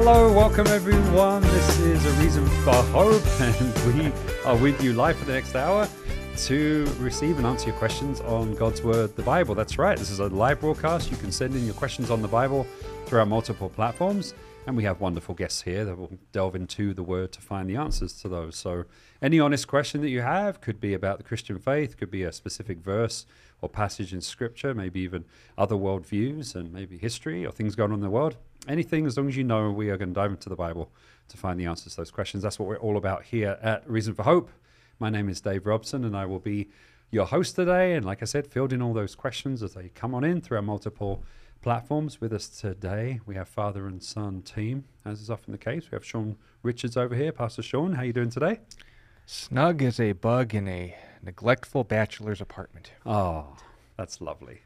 Hello, welcome everyone. This is A Reason for Hope, and we are with you live for the next hour to receive and answer your questions on God's Word, the Bible. That's right, this is a live broadcast. You can send in your questions on the Bible through our multiple platforms, and we have wonderful guests here that will delve into the Word to find the answers to those. So, any honest question that you have could be about the Christian faith, could be a specific verse or passage in Scripture, maybe even other worldviews and maybe history or things going on in the world anything as long as you know we are going to dive into the Bible to find the answers to those questions. That's what we're all about here at Reason for Hope. My name is Dave Robson, and I will be your host today. And like I said, fielding all those questions as they come on in through our multiple platforms. With us today, we have father and son team, as is often the case. We have Sean Richards over here. Pastor Sean, how are you doing today? Snug as a bug in a neglectful bachelor's apartment. Oh, that's lovely.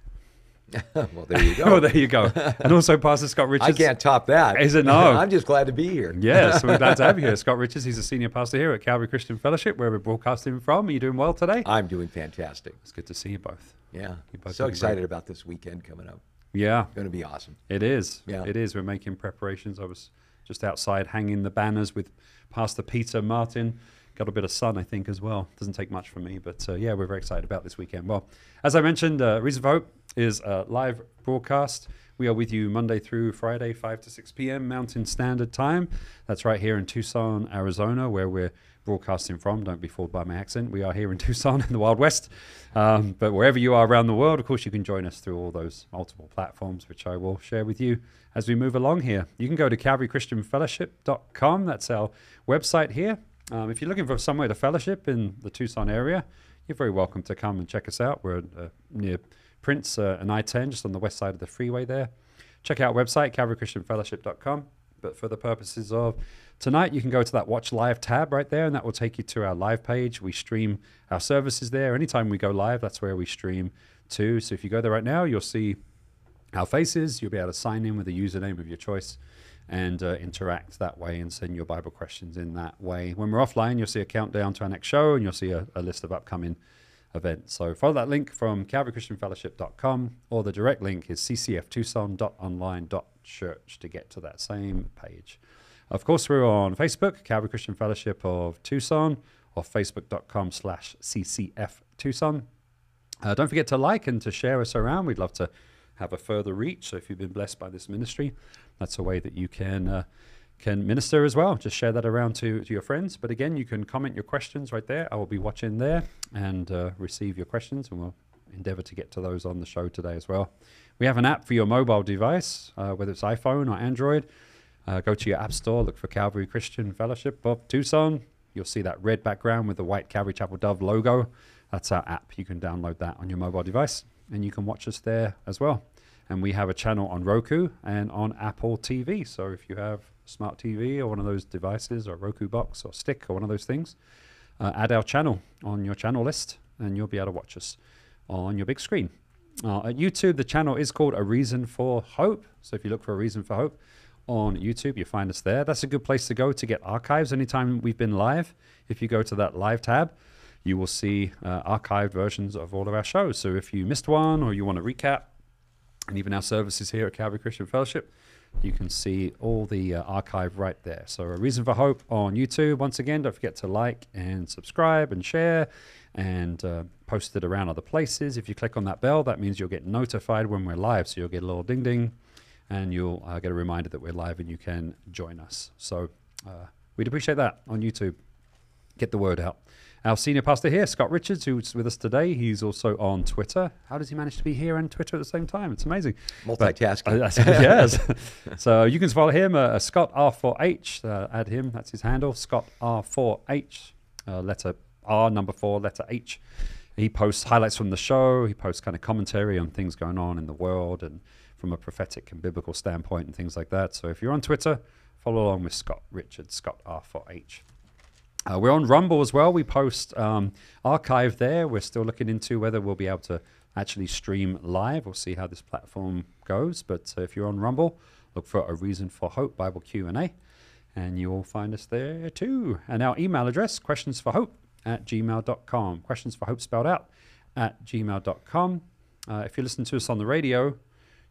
well, there you go. oh, there you go. And also, Pastor Scott Richards. I can't top that. Is it no? I'm just glad to be here. yes, we're glad to have you here. Scott Richards, he's a senior pastor here at Calvary Christian Fellowship, where we're broadcasting from. Are you doing well today? I'm doing fantastic. It's good to see you both. Yeah. You're both So excited great. about this weekend coming up. Yeah, It's Going to be awesome. it is. Yeah. It is. We're making preparations. I was just outside hanging the banners with Pastor Peter Martin. Got a bit of sun, I think, as well. Doesn't take much for me, but uh, yeah, we're very excited about this weekend. Well, as I mentioned, uh, Reason for Hope is a live broadcast. We are with you Monday through Friday, 5 to 6 p.m. Mountain Standard Time. That's right here in Tucson, Arizona, where we're broadcasting from. Don't be fooled by my accent. We are here in Tucson in the Wild West. Um, but wherever you are around the world, of course, you can join us through all those multiple platforms, which I will share with you as we move along here. You can go to calvarychristianfellowship.com. That's our website here. Um, if you're looking for somewhere to fellowship in the Tucson area, you're very welcome to come and check us out. We're uh, near Prince uh, and I-10, just on the west side of the freeway there. Check out our website, calvarychristianfellowship.com. But for the purposes of tonight, you can go to that Watch Live tab right there, and that will take you to our live page. We stream our services there. Anytime we go live, that's where we stream to. So if you go there right now, you'll see our faces. You'll be able to sign in with a username of your choice and uh, interact that way and send your Bible questions in that way. When we're offline, you'll see a countdown to our next show and you'll see a, a list of upcoming events. So follow that link from calvarychristianfellowship.com or the direct link is ccftucson.online.church to get to that same page. Of course, we're on Facebook, Calvary Christian Fellowship of Tucson, or facebook.com slash ccftucson. Uh, don't forget to like and to share us around. We'd love to have a further reach. So if you've been blessed by this ministry, that's a way that you can uh, can minister as well. Just share that around to, to your friends. But again, you can comment your questions right there. I will be watching there and uh, receive your questions, and we'll endeavor to get to those on the show today as well. We have an app for your mobile device, uh, whether it's iPhone or Android. Uh, go to your app store, look for Calvary Christian Fellowship of Tucson. You'll see that red background with the white Calvary Chapel Dove logo. That's our app. You can download that on your mobile device and you can watch us there as well. And we have a channel on Roku and on Apple TV. So if you have smart TV or one of those devices or Roku box or stick or one of those things, uh, add our channel on your channel list and you'll be able to watch us on your big screen. Uh, at YouTube, the channel is called A Reason for Hope. So if you look for A Reason for Hope on YouTube, you find us there. That's a good place to go to get archives anytime we've been live. If you go to that live tab, you will see uh, archived versions of all of our shows. So if you missed one or you want to recap, and even our services here at Calvary Christian Fellowship, you can see all the uh, archive right there. So, A Reason for Hope on YouTube. Once again, don't forget to like and subscribe and share and uh, post it around other places. If you click on that bell, that means you'll get notified when we're live. So, you'll get a little ding ding and you'll uh, get a reminder that we're live and you can join us. So, uh, we'd appreciate that on YouTube. Get the word out. Our senior pastor here, Scott Richards, who's with us today, he's also on Twitter. How does he manage to be here and Twitter at the same time? It's amazing. Multitasking. Uh, yes. so you can follow him, uh, Scott R4H. Uh, add him. That's his handle, Scott R4H. Uh, letter R, number four, letter H. He posts highlights from the show. He posts kind of commentary on things going on in the world and from a prophetic and biblical standpoint and things like that. So if you're on Twitter, follow along with Scott Richards, Scott R4H. Uh, we're on Rumble as well. We post um, archive there. We're still looking into whether we'll be able to actually stream live. We'll see how this platform goes. But uh, if you're on Rumble, look for a reason for hope Bible Q and A, and you will find us there too. And our email address: questions for hope at gmail.com. Questions for hope spelled out at gmail.com. Uh, if you listen to us on the radio,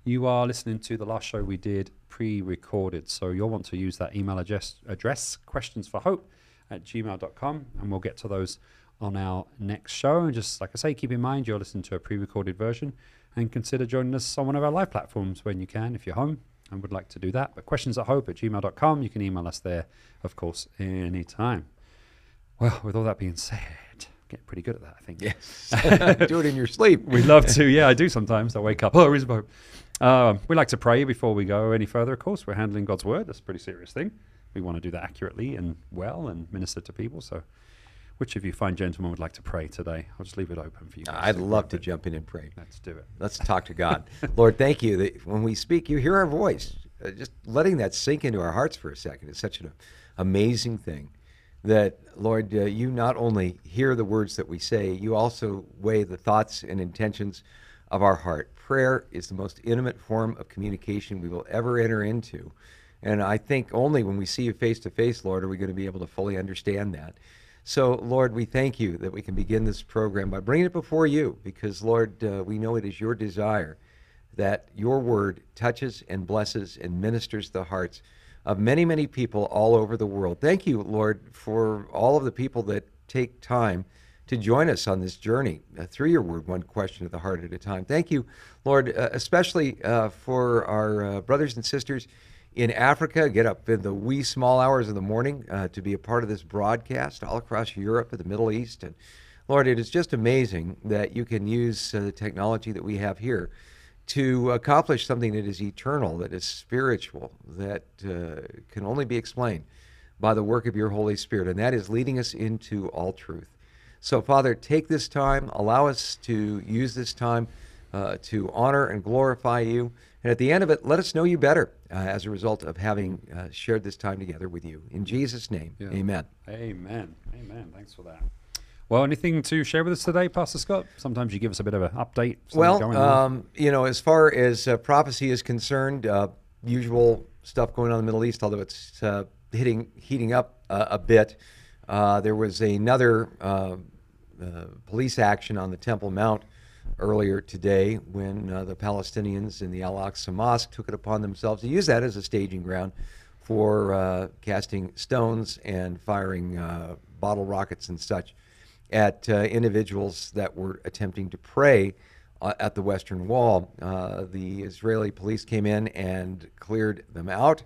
you are listening to the last show we did pre-recorded. So you'll want to use that email address, address questions for hope at gmail.com and we'll get to those on our next show. And just like I say, keep in mind you're listening to a pre-recorded version and consider joining us on one of our live platforms when you can, if you're home and would like to do that. But questions at hope at gmail.com, you can email us there, of course, anytime. Well, with all that being said, getting pretty good at that, I think. Yes. Do it in your sleep. We'd love to. Yeah, I do sometimes. I wake up. Oh, there is a boat. Um, we like to pray before we go any further. Of course, we're handling God's word. That's a pretty serious thing. We want to do that accurately and well and minister to people. So, which of you fine gentlemen would like to pray today? I'll just leave it open for you. guys I'd to love to jump in and pray. Let's do it. Let's talk to God. Lord, thank you that when we speak, you hear our voice. Uh, just letting that sink into our hearts for a second is such an amazing thing. That, Lord, uh, you not only hear the words that we say, you also weigh the thoughts and intentions of our heart. Prayer is the most intimate form of communication we will ever enter into. And I think only when we see you face to face, Lord, are we going to be able to fully understand that. So, Lord, we thank you that we can begin this program by bringing it before you because, Lord, uh, we know it is your desire that your word touches and blesses and ministers the hearts of many, many people all over the world. Thank you, Lord, for all of the people that take time to join us on this journey uh, through your word, one question of the heart at a time. Thank you, Lord, uh, especially uh, for our uh, brothers and sisters in Africa. Get up in the wee small hours of the morning uh, to be a part of this broadcast all across Europe and the Middle East. And Lord, it is just amazing that you can use uh, the technology that we have here to accomplish something that is eternal, that is spiritual, that uh, can only be explained by the work of your Holy Spirit, and that is leading us into all truth. So, Father, take this time, allow us to use this time uh, to honor and glorify you. And at the end of it, let us know you better uh, as a result of having uh, shared this time together with you. In Jesus' name, Yeah. amen. Amen. Amen. Thanks for that. Well, anything to share with us today, Pastor Scott? Sometimes you give us a bit of an update. Well, going um, you know, as far as uh, prophecy is concerned, uh, usual stuff going on in the Middle East, although it's uh, hitting heating up uh, a bit. Uh, there was another uh, uh, police action on the Temple Mount earlier today when uh, the Palestinians in the Al Aqsa Mosque took it upon themselves to use that as a staging ground for uh, casting stones and firing uh, bottle rockets and such at uh, individuals that were attempting to pray uh, at the Western Wall. Uh, the Israeli police came in and cleared them out.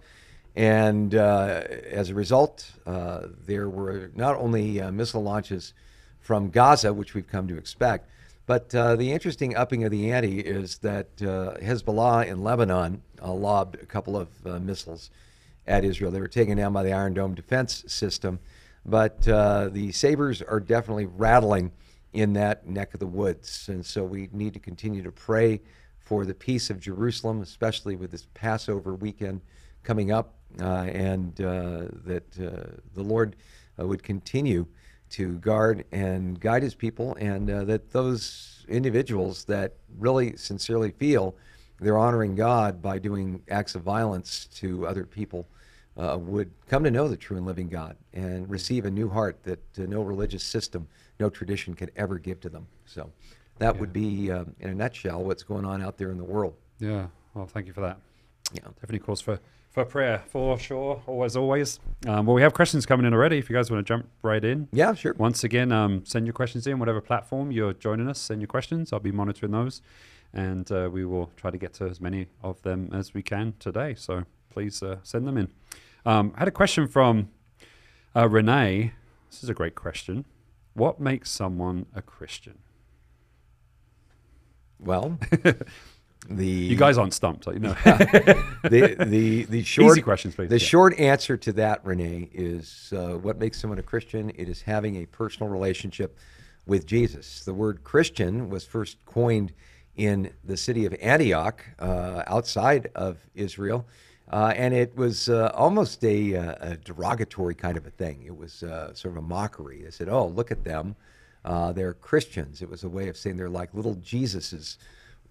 And as a result, there were not only missile launches from Gaza, which we've come to expect, but uh, the interesting upping of the ante is that uh, Hezbollah in Lebanon uh, lobbed a couple of uh, missiles at Israel. They were taken down by the Iron Dome defense system, but uh, the sabers are definitely rattling in that neck of the woods. And so we need to continue to pray for the peace of Jerusalem, especially with this Passover weekend coming up, uh, and that the Lord would continue to guard and guide his people, and uh, that those individuals that really sincerely feel they're honoring God by doing acts of violence to other people uh, would come to know the true and living God and receive a new heart that uh, no religious system, no tradition can ever give to them. So that would be, uh, in a nutshell, what's going on out there in the world. yeah. Well, thank you for that. Yeah. Definitely cause for, for prayer, for sure. Always, always. Um, well, we have questions coming in already. If you guys want to jump right in. Yeah, sure. Once again, um, send your questions in, whatever platform you're joining us, send your questions. I'll be monitoring those. And uh, we will try to get to as many of them as we can today. So please uh, send them in. Um, I had a question from uh, Renee. This is a great question. What makes someone a Christian? Well, the You guys aren't stumped, you know. the the the short Easy questions, please. The Yeah. short answer to that, Renee, is uh, what makes someone a Christian. It is having a personal relationship with Jesus. The word Christian was first coined in the city of Antioch, uh, outside of Israel, uh, and it was uh, almost a, uh, a derogatory kind of a thing. It was uh, sort of a mockery. They said, "Oh, look at them." Uh, they're Christians. It was a way of saying they're like little Jesuses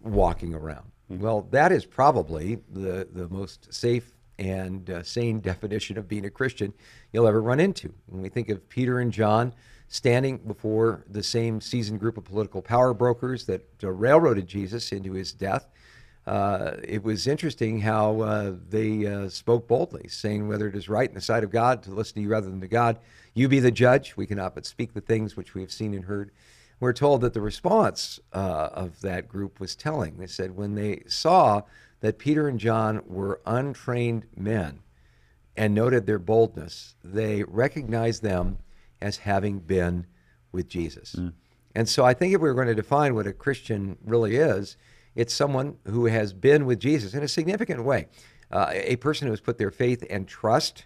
walking around. Well, that is probably the, the most safe and uh, sane definition of being a Christian you'll ever run into. When we think of Peter and John standing before the same seasoned group of political power brokers that uh, railroaded Jesus into his death, uh, it was interesting how uh, they uh, spoke boldly, saying whether it is right in the sight of God to listen to you rather than to God. You be the judge. We cannot but speak the things which we have seen and heard. We're told that the response uh, of that group was telling. They said when they saw that Peter and John were untrained men and noted their boldness, they recognized them as having been with Jesus. And so I think if we were going to define what a Christian really is, it's someone who has been with Jesus in a significant way. Uh, a person who has put their faith and trust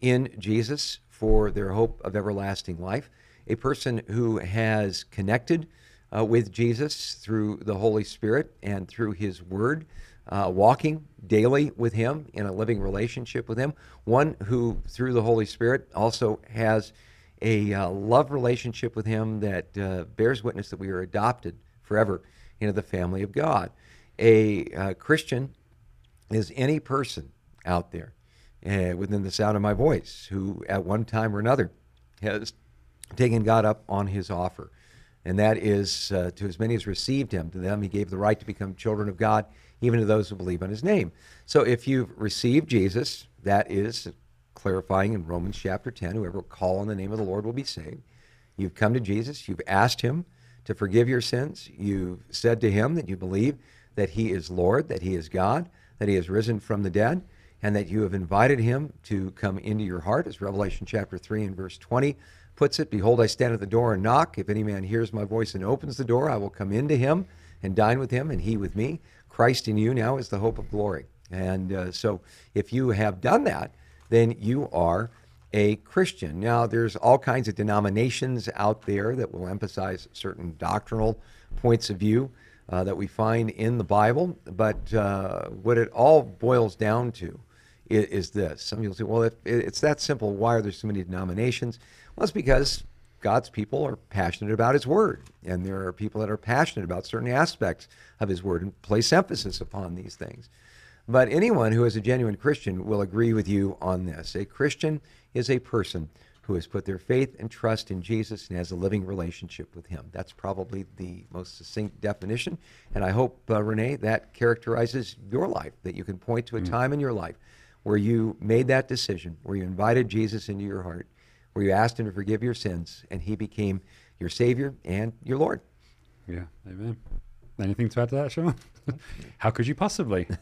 in Jesus for their hope of everlasting life. A person who has connected uh, with Jesus through the Holy Spirit and through His Word, uh, walking daily with Him in a living relationship with Him. One who, through the Holy Spirit, also has a uh, love relationship with Him that uh, bears witness that we are adopted forever into the family of God. A uh, Christian is any person out there uh, within the sound of my voice who, at one time or another, has taken God up on His offer. And that is uh, to as many as received Him, to them He gave the right to become children of God, even to those who believe on His name. So if you've received Jesus, that is clarifying in Romans chapter 10 whoever will call on the name of the Lord will be saved. You've come to Jesus, you've asked Him to forgive your sins, you've said to Him that you believe that He is Lord, that He is God, that He has risen from the dead, and that you have invited Him to come into your heart, as Revelation chapter 3 and verse 20 puts it Behold, I stand at the door and knock. If any man hears my voice and opens the door, I will come into him and dine with him, and he with me. Christ in you now is the hope of glory. And uh, so, if you have done that, then you are a Christian. Now, there's all kinds of denominations out there that will emphasize certain doctrinal points of view uh, that we find in the Bible, but uh, what it all boils down to is, is this. Some people say, well, if it's that simple, why are there so many denominations? Well, it's because God's people are passionate about His Word, and there are people that are passionate about certain aspects of His Word and place emphasis upon these things. But anyone who is a genuine Christian will agree with you on this. A Christian is a person who has put their faith and trust in Jesus and has a living relationship with Him. That's probably the most succinct definition. And I hope, uh, Renee, that characterizes your life, that you can point to a time in your life where you made that decision, where you invited Jesus into your heart, where you asked Him to forgive your sins, and He became your Savior and your Lord. Yeah, amen. Anything to add to that, Sean? How could you possibly?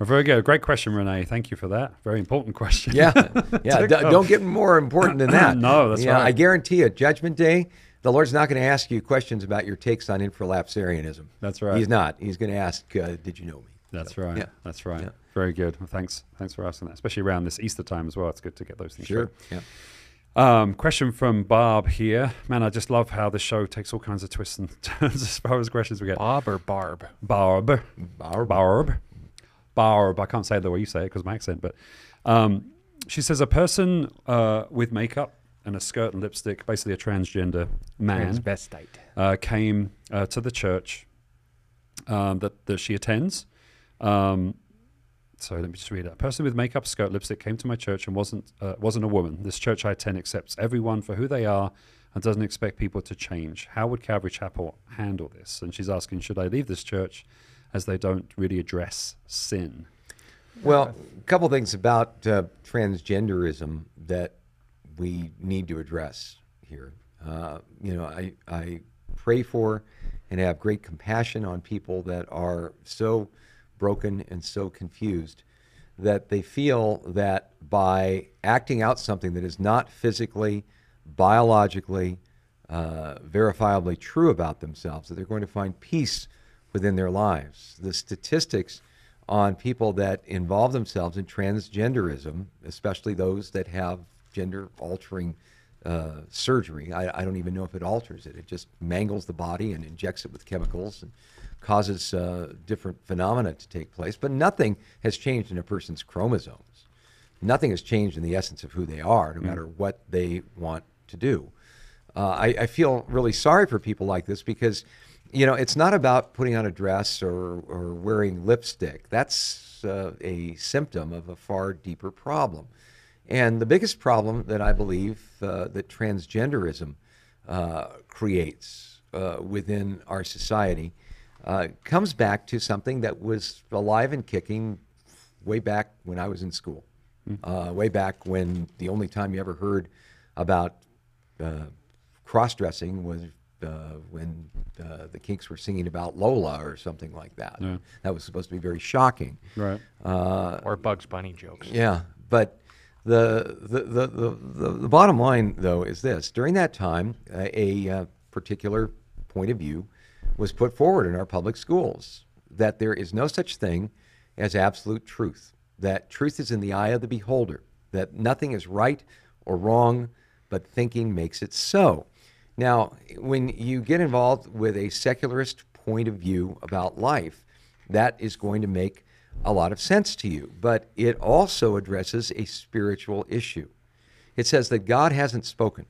Very good. Great question, Renee. Thank you for that. Very important question. Yeah, yeah. d- don't get more important than that. No, that's yeah, right. I guarantee you, Judgment Day, the Lord's not going to ask you questions about your takes on infralapsarianism. That's right. He's not. He's going to ask, uh, "Did you know me?" That's So, right. Yeah. That's right. Yeah. Very good. Well, thanks. Thanks for asking that, especially around this Easter time as well. It's good to get those things Sure. straight. Yeah. Um, question from Barb here. Man, I just love how the show takes all kinds of twists and turns as far as questions we get. Bob or Barb? Barb. Barb. Barb. Barb. I can't say it the way you say it because my accent, but um, she says a person uh, with makeup and a skirt and lipstick, basically a transgender man, Transvestite. uh, came uh, to the church um, that, that she attends. Um, so let me just read it. A person with makeup, skirt, lipstick came to my church and wasn't uh, wasn't a woman. This church I attend accepts everyone for who they are and doesn't expect people to change. How would Calvary Chapel handle this? And she's asking, should I leave this church as they don't really address sin? Well, a couple things about uh, transgenderism that we need to address here. Uh, you know, I, I pray for and have great compassion on people that are so broken and so confused that they feel that by acting out something that is not physically, biologically, uh, verifiably true about themselves, that they're going to find peace within their lives. The statistics on people that involve themselves in transgenderism, especially those that have gender altering uh, surgery. I, I don't even know if it alters it. It just mangles the body and injects it with chemicals and causes uh, different phenomena to take place. But nothing has changed in a person's chromosomes. Nothing has changed in the essence of who they are, no matter what they want to do. Uh, I, I feel really sorry for people like this because, you know, it's not about putting on a dress or, or wearing lipstick. That's uh, a symptom of a far deeper problem. And the biggest problem that I believe uh, that transgenderism uh, creates uh, within our society uh, comes back to something that was alive and kicking way back when I was in school. Uh, way back when the only time you ever heard about uh, cross dressing was uh, when uh, the Kinks were singing about Lola or something like that. Yeah. That was supposed to be very shocking. Right. Uh, Or Bugs Bunny jokes. yeah, but the the, the, the, the bottom line though is this: during that time, uh, a uh, particular point of view was put forward in our public schools that there is no such thing as absolute truth. That truth is in the eye of the beholder. That nothing is right or wrong, but thinking makes it so. Now, when you get involved with a secularist point of view about life, that is going to make a lot of sense to you. But it also addresses a spiritual issue. It says that God hasn't spoken.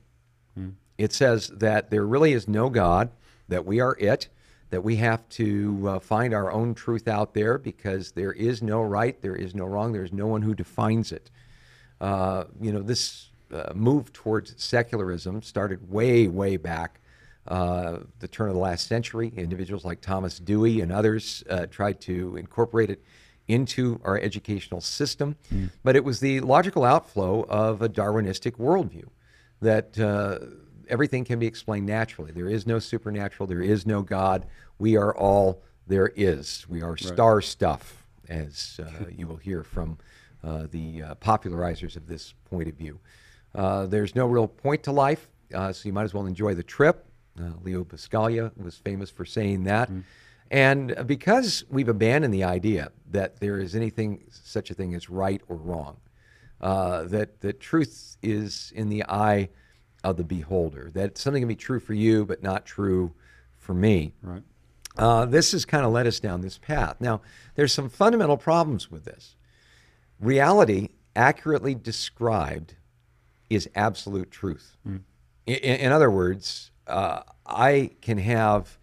It says that there really is no God, that we are it, that we have to uh, find our own truth out there because there is no right, there is no wrong, there's no one who defines it. Uh, you know, this uh, move towards secularism started way, way back uh, the turn of the last century. Individuals like Thomas Dewey and others uh, tried to incorporate it into our educational system, but it was the logical outflow of a Darwinistic worldview that uh, everything can be explained naturally. There is no supernatural, there is no God. We are all there is. We are star stuff, as uh, you will hear from uh, the uh, popularizers of this point of view. Uh, there's no real point to life, uh, so you might as well enjoy the trip. Uh, Leo Buscaglia was famous for saying that. And because we've abandoned the idea that there is anything, such a thing as right or wrong, uh, that that truth is in the eye of the beholder. That something can be true for you, but not true for me. Right. Uh, this has kind of led us down this path. Now, there's some fundamental problems with this. Reality, accurately described, is absolute truth. In, in other words, uh, I can have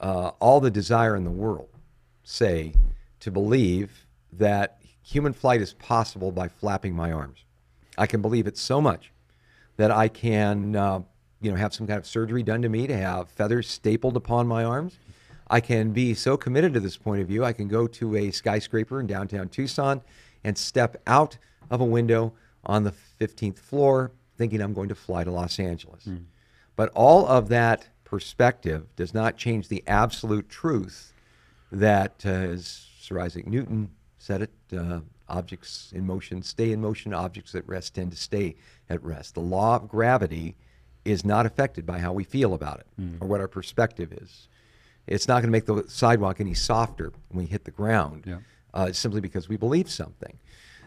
uh, all the desire in the world, say, to believe that human flight is possible by flapping my arms. I can believe it so much that I can, uh, you know, have some kind of surgery done to me to have feathers stapled upon my arms. I can be so committed to this point of view, I can go to a skyscraper in downtown Tucson and step out of a window on the 15th floor thinking I'm going to fly to Los Angeles. But all of that perspective does not change the absolute truth that, uh, as Sir Isaac Newton said it, uh, objects in motion stay in motion, objects at rest tend to stay at rest. The law of gravity is not affected by how we feel about it or what our perspective is. It's not going to make the sidewalk any softer when we hit the ground Yeah. uh, simply because we believe something.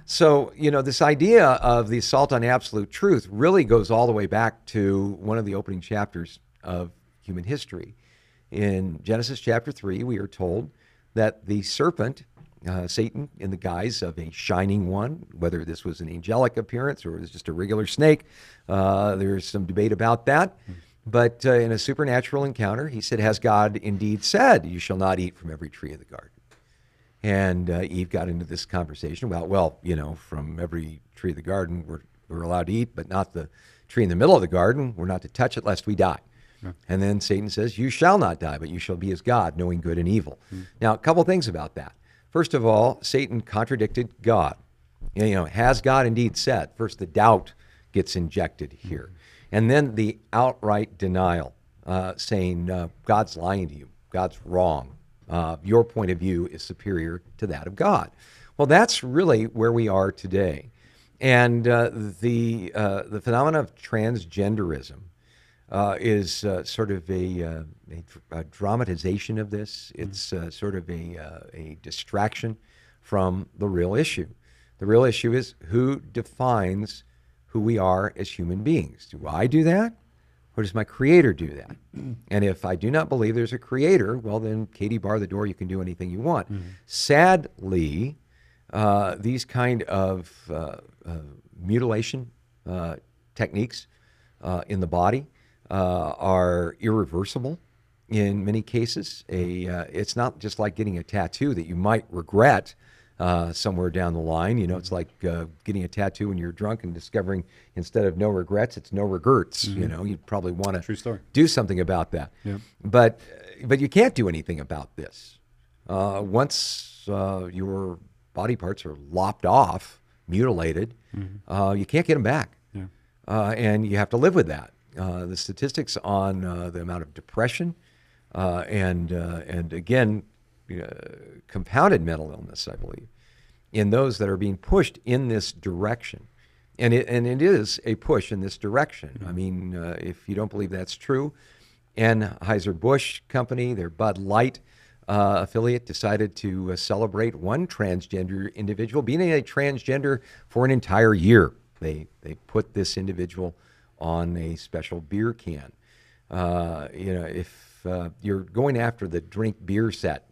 So, you know, this idea of the assault on absolute truth really goes all the way back to one of the opening chapters of human history. In Genesis chapter 3, we are told that the serpent, uh, Satan, in the guise of a shining one, whether this was an angelic appearance or it was just a regular snake, uh, there's some debate about that. But uh, in a supernatural encounter, he said, Has God indeed said, You shall not eat from every tree of the garden? And uh, Eve got into this conversation about, well, you know, from every tree of the garden, we're, we're allowed to eat, but not the tree in the middle of the garden. We're not to touch it lest we die. And then Satan says, You shall not die, but you shall be as God, knowing good and evil. Now, a couple things about that. First of all, Satan contradicted God. You know, has God indeed said? First, the doubt gets injected here. And then the outright denial, uh, saying, uh, God's lying to you, God's wrong. Uh, your point of view is superior to that of God. Well, that's really where we are today. And uh, the, uh, the phenomenon of transgenderism uh, is uh, sort of a, uh, a, a dramatization of this. It's uh, sort of a, uh, a distraction from the real issue. The real issue is who defines who we are as human beings. Do I do that? Or does my creator do that? And if I do not believe there's a creator, well, then Katie, bar the door. You can do anything you want. Sadly, uh, these kind of uh, uh, mutilation uh, techniques uh, in the body uh, are irreversible in many cases. A uh, it's not just like getting a tattoo that you might regret uh, somewhere down the line. You know, it's like uh, getting a tattoo when you're drunk and discovering instead of no regrets, it's no regrets. You know, you'd probably want to do something about that. Yeah. But but you can't do anything about this. Uh, once uh, your body parts are lopped off, mutilated, uh, you can't get them back. Yeah. Uh, and you have to live with that. Uh, the statistics on uh, the amount of depression uh, and uh, and again compounded mental illness, I believe, in those that are being pushed in this direction, and it and it is a push in this direction. I mean, uh, if you don't believe that's true, Anheuser Busch Company, their Bud Light uh, affiliate, decided to uh, celebrate one transgender individual being a transgender for an entire year. They they put this individual on a special beer can. Uh, you know, if uh, you're going after the drink beer set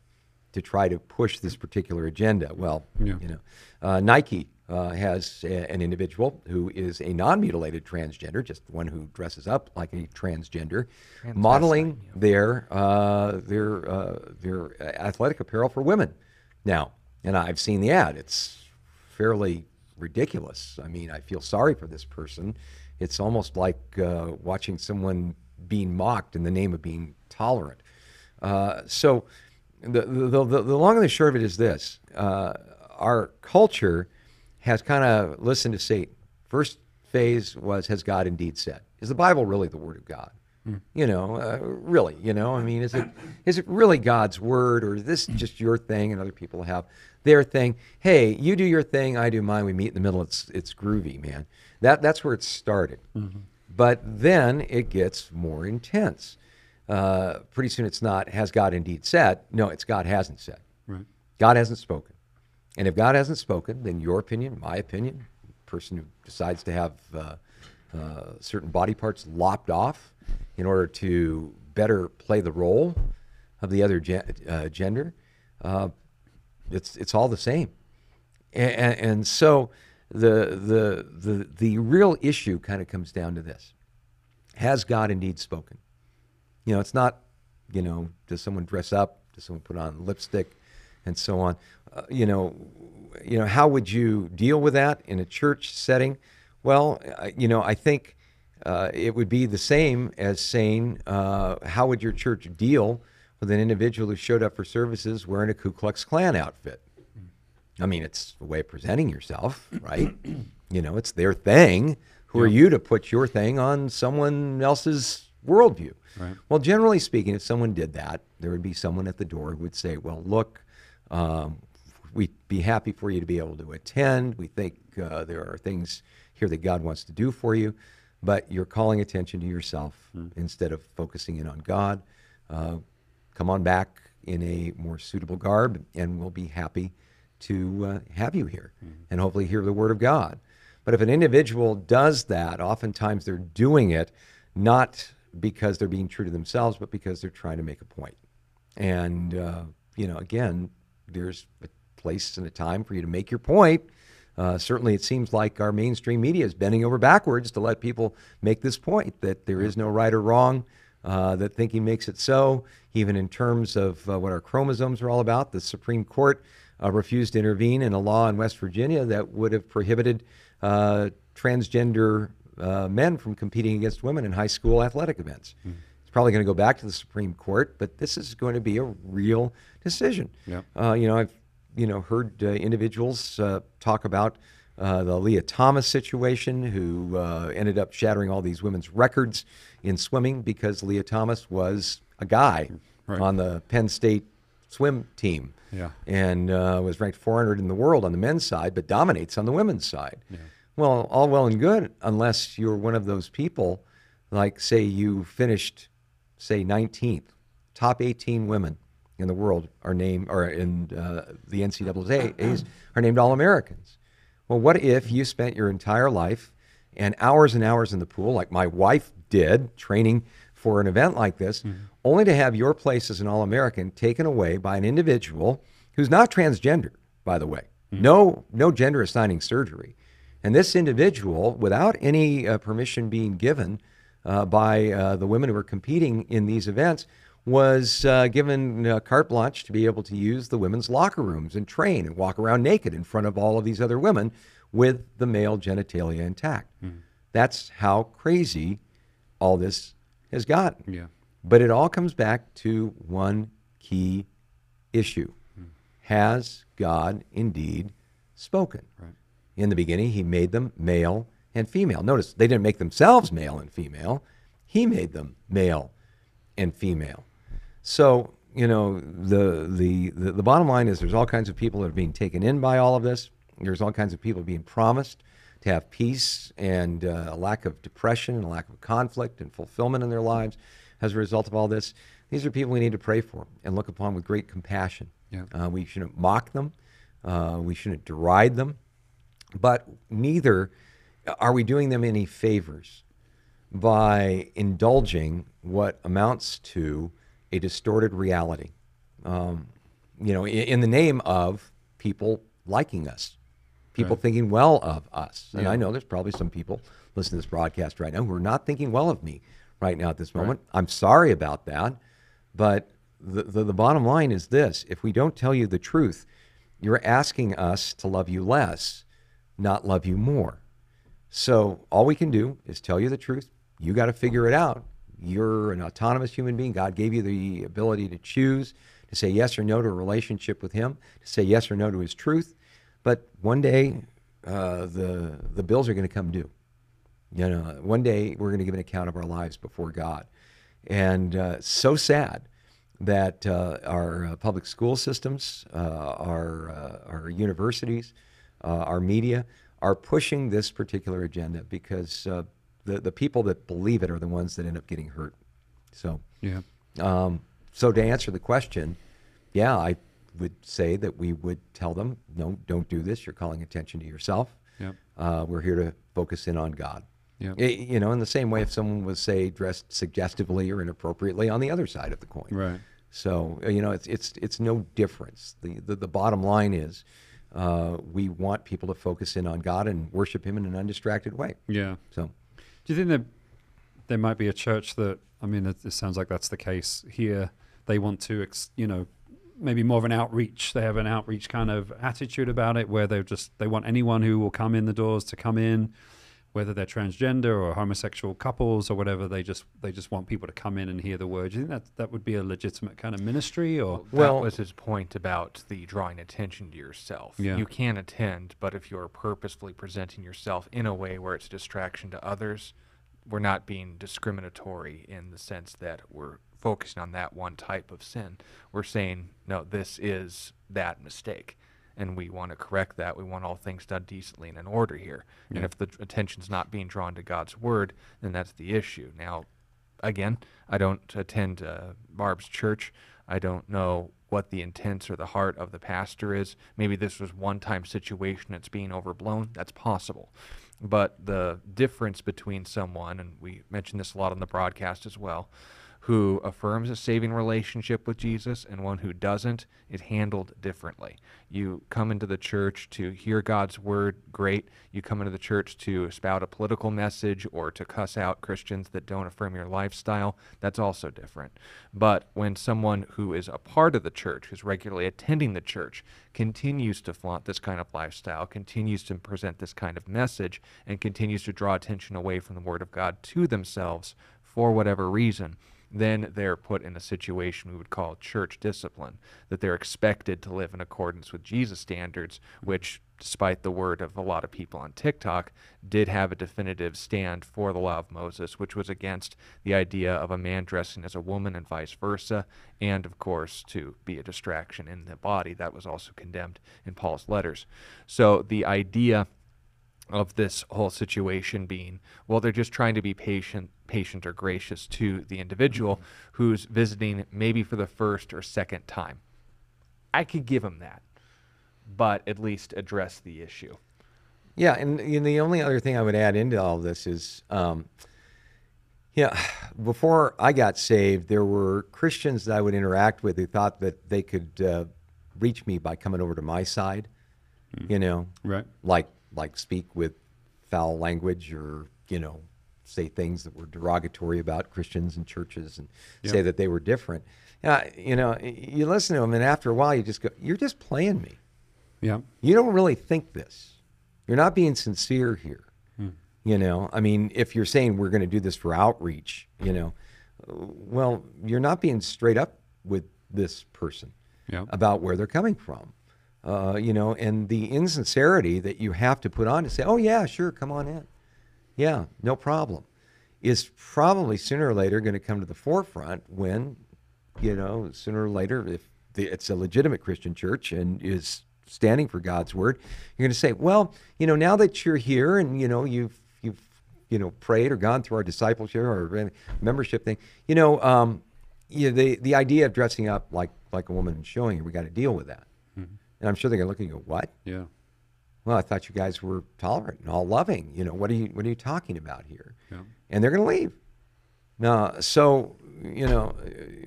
to try to push this particular agenda, well, Yeah. you know, uh, Nike uh, has a, an individual who is a non-mutilated transgender, just one who dresses up like a transgender, modeling their uh, their uh, their athletic apparel for women. Now, and I've seen the ad; it's fairly ridiculous. I mean, I feel sorry for this person. It's almost like uh, watching someone being mocked in the name of being tolerant. Uh, so, the, the, the, the long and the short of it is this uh, our culture has kind of listened to Satan. First phase was, Has God indeed said? Is the Bible really the Word of God? You know, uh, really, you know, I mean, is it is it really God's word, or is this just your thing, and other people have their thing? Hey, you do your thing, I do mine. We meet in the middle. It's it's groovy, man. That that's where it started. But then it gets more intense. Uh, pretty soon, it's not has God indeed said. No, it's God hasn't said. Right. God hasn't spoken. And if God hasn't spoken, then your opinion, my opinion, person who decides to have uh, uh, certain body parts lopped off in order to better play the role of the other gen- uh, gender, uh, it's it's all the same. And, and so the, the the the real issue kind of comes down to this: Has God indeed spoken? You know, it's not, you know, does someone dress up? Does someone put on lipstick, and so on? Uh, you know, you know, how would you deal with that in a church setting? Well, you know, I think uh, it would be the same as saying, uh, how would your church deal with an individual who showed up for services wearing a Ku Klux Klan outfit? I mean, it's a way of presenting yourself, right? you know, it's their thing. Who are you to put your thing on someone else's worldview? Right. Well, generally speaking, if someone did that, there would be someone at the door who would say, "Well, look, um, we'd be happy for you to be able to attend. We think uh, there are things here that God wants to do for you, but you're calling attention to yourself instead of focusing in on God. Uh, come on back in a more suitable garb, and we'll be happy to uh, have you here and hopefully hear the word of God. But if an individual does that, oftentimes they're doing it not because they're being true to themselves, but because they're trying to make a point. And, uh, you know, again, there's a place and a time for you to make your point. Uh, certainly, it seems like our mainstream media is bending over backwards to let people make this point that there is no right or wrong, uh, that thinking makes it so, even in terms of uh, what our chromosomes are all about. The Supreme Court uh, refused to intervene in a law in West Virginia that would have prohibited uh, transgender uh, men from competing against women in high school athletic events. It's probably going to go back to the Supreme Court, but this is going to be a real decision. Yep. Uh, you know, I've you know heard uh, individuals uh, talk about uh, the Lia Thomas situation, who uh, ended up shattering all these women's records in swimming because Lia Thomas was a guy Right. on the Penn State swim team Yeah. and uh, was ranked 400 in the world on the men's side, but dominates on the women's side. Well, all well and good, unless you're one of those people, like say you finished, say 19th, top 18 women in the world are named, or in uh, the NCAA's are named All Americans. Well, what if you spent your entire life and hours and hours in the pool, like my wife did, training for an event like this, only to have your place as an All American taken away by an individual who's not transgender, by the way. No, no gender assigning surgery. And this individual, without any uh, permission being given uh, by uh, the women who were competing in these events, was uh, given uh, carte blanche to be able to use the women's locker rooms and train and walk around naked in front of all of these other women with the male genitalia intact. That's how crazy all this has gotten. Yeah. But it all comes back to one key issue Has God indeed spoken? Right. In the beginning, he made them male and female. Notice they didn't make themselves male and female, he made them male and female. So, you know, the, the, the, the bottom line is there's all kinds of people that are being taken in by all of this. There's all kinds of people being promised to have peace and uh, a lack of depression and a lack of conflict and fulfillment in their lives as a result of all this. These are people we need to pray for and look upon with great compassion. Yeah. Uh, we shouldn't mock them. Uh, we shouldn't deride them. But neither are we doing them any favors by indulging what amounts to a distorted reality. Um, you know, in, in the name of people liking us, people Right. thinking well of us. And Yeah. I know there's probably some people listening to this broadcast right now who are not thinking well of me right now at this moment. I'm sorry about that. But the, the, the bottom line is this if we don't tell you the truth, you're asking us to love you less, not love you more. So all we can do is tell you the truth. You got to figure it out. You're an autonomous human being. God gave you the ability to choose to say yes or no to a relationship with Him, to say yes or no to His truth. But one day, uh, the the bills are going to come due. You know, one day we're going to give an account of our lives before God, and uh, so sad that uh, our uh, public school systems, uh, our uh, our universities, uh, our media are pushing this particular agenda because uh, the the people that believe it are the ones that end up getting hurt. So, Yeah. um, so to answer the question, yeah, I would say that we would tell them, no, don't do this. You're calling attention to yourself. Yep. Uh, we're here to focus in on God. Yep. Y- You know, in the same way, if someone was say dressed suggestively or inappropriately on the other side of the coin. Right. So uh, you know, it's it's it's no difference. The the, the bottom line is, uh, we want people to focus in on God and worship Him in an undistracted way. Yeah. So Do you think there there might be a church that I mean, it, it sounds like that's the case here. They want to, ex, you know, maybe more of an outreach. They have an outreach kind of attitude about it, where they just they want anyone who will come in the doors to come in, whether they're transgender or homosexual couples or whatever. They just they just want people to come in and hear the word. Do you think that that would be a legitimate kind of ministry or? Well- that was his point about the drawing attention to yourself. Yeah. You can attend, but if you're purposefully presenting yourself in a way where it's a distraction to others, we're not being discriminatory in the sense that we're focusing on that one type of sin. We're saying, no, this is that mistake. And we want to correct that. We want all things done decently and in order here. And if the attention's not being drawn to God's word, then that's the issue. Now, again, I don't attend uh, Barb's church. I don't know what the intents or the heart of the pastor is. Maybe this was one time situation that's being overblown. That's possible. But the difference between someone, and we mentioned this a lot on the broadcast as well, who affirms a saving relationship with Jesus and one who doesn't is handled differently. You come into the church to hear God's word, great. You come into the church to spout a political message or to cuss out Christians that don't affirm your lifestyle, that's also different. But when someone who is a part of the church, who's regularly attending the church, continues to flaunt this kind of lifestyle, continues to present this kind of message, and continues to draw attention away from the word of God to themselves for whatever reason, then they're put in a situation we would call church discipline, that they're expected to live in accordance with Jesus standards, which, despite the word of a lot of people on TikTok, did have a definitive stand for the law of Moses, which was against the idea of a man dressing as a woman and vice versa, and of course to be a distraction in the body. That was also condemned in Paul's letters. So the idea of this whole situation being well they're just trying to be patient patient or gracious to the individual who's visiting maybe for the first or second time. I could give them that but at least address the issue. Yeah, and, and the only other thing I would add into all of this is, um, yeah, before I got saved, there were Christians that I would interact with who thought that they could uh, reach me by coming over to my side, you know, Right. like like speak with foul language or you know say things that were derogatory about Christians and churches and say that they were different. Yeah, you know, you listen to them, and after a while, you just go, "You're just playing me." Yeah. you don't really think this. You're not being sincere here. Hmm. You know, I mean, if you're saying we're going to do this for outreach, you know, well, you're not being straight up with this person Yeah. about where they're coming from. Uh, you know, and the insincerity that you have to put on to say, "Oh yeah, sure, come on in, yeah, no problem," is probably sooner or later going to come to the forefront when, you know, sooner or later, if the, it's a legitimate Christian church and is standing for God's word, you're going to say, "Well, you know, now that you're here and you know you've you've you know prayed or gone through our discipleship or membership thing, you know." Um, you know, the the idea of dressing up like like a woman and showing we got to deal with that. And I'm sure they're going to look and go, "What? Yeah. Well, I thought you guys were tolerant and all loving. You know, what are you what are you talking about here?" Yeah. And they're going to leave. Now, so you know,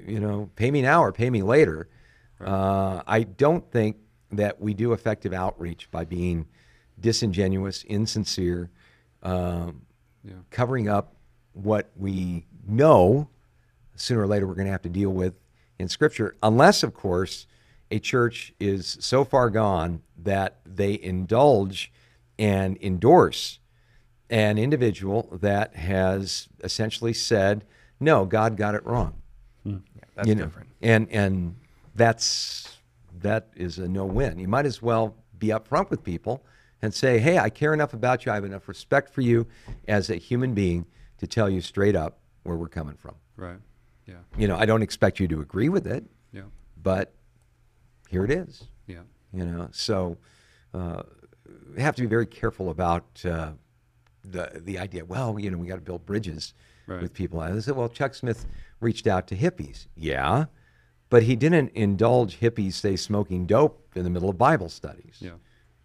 you know, pay me now or pay me later. Uh, I don't think that we do effective outreach by being disingenuous, insincere, um, Yeah. covering up what we know sooner or later we're going to have to deal with in Scripture, unless, of course, a church is so far gone that they indulge and endorse an individual that has essentially said, "No, God got it wrong." Hmm. Yeah, that's you know, different. and and that's that is a no-win. You might as well be upfront with people and say, "Hey, I care enough about you. I have enough respect for you as a human being to tell you straight up where we're coming from." Right. Yeah. You know, I don't expect you to agree with it, Yeah. but here it is. Yeah. You know, so uh, we have to be very careful about uh, the the idea. Well, you know, we got to build bridges Right. with people. I said, well, Chuck Smith reached out to hippies. Yeah, but he didn't indulge hippies, say, smoking dope in the middle of Bible studies. Yeah.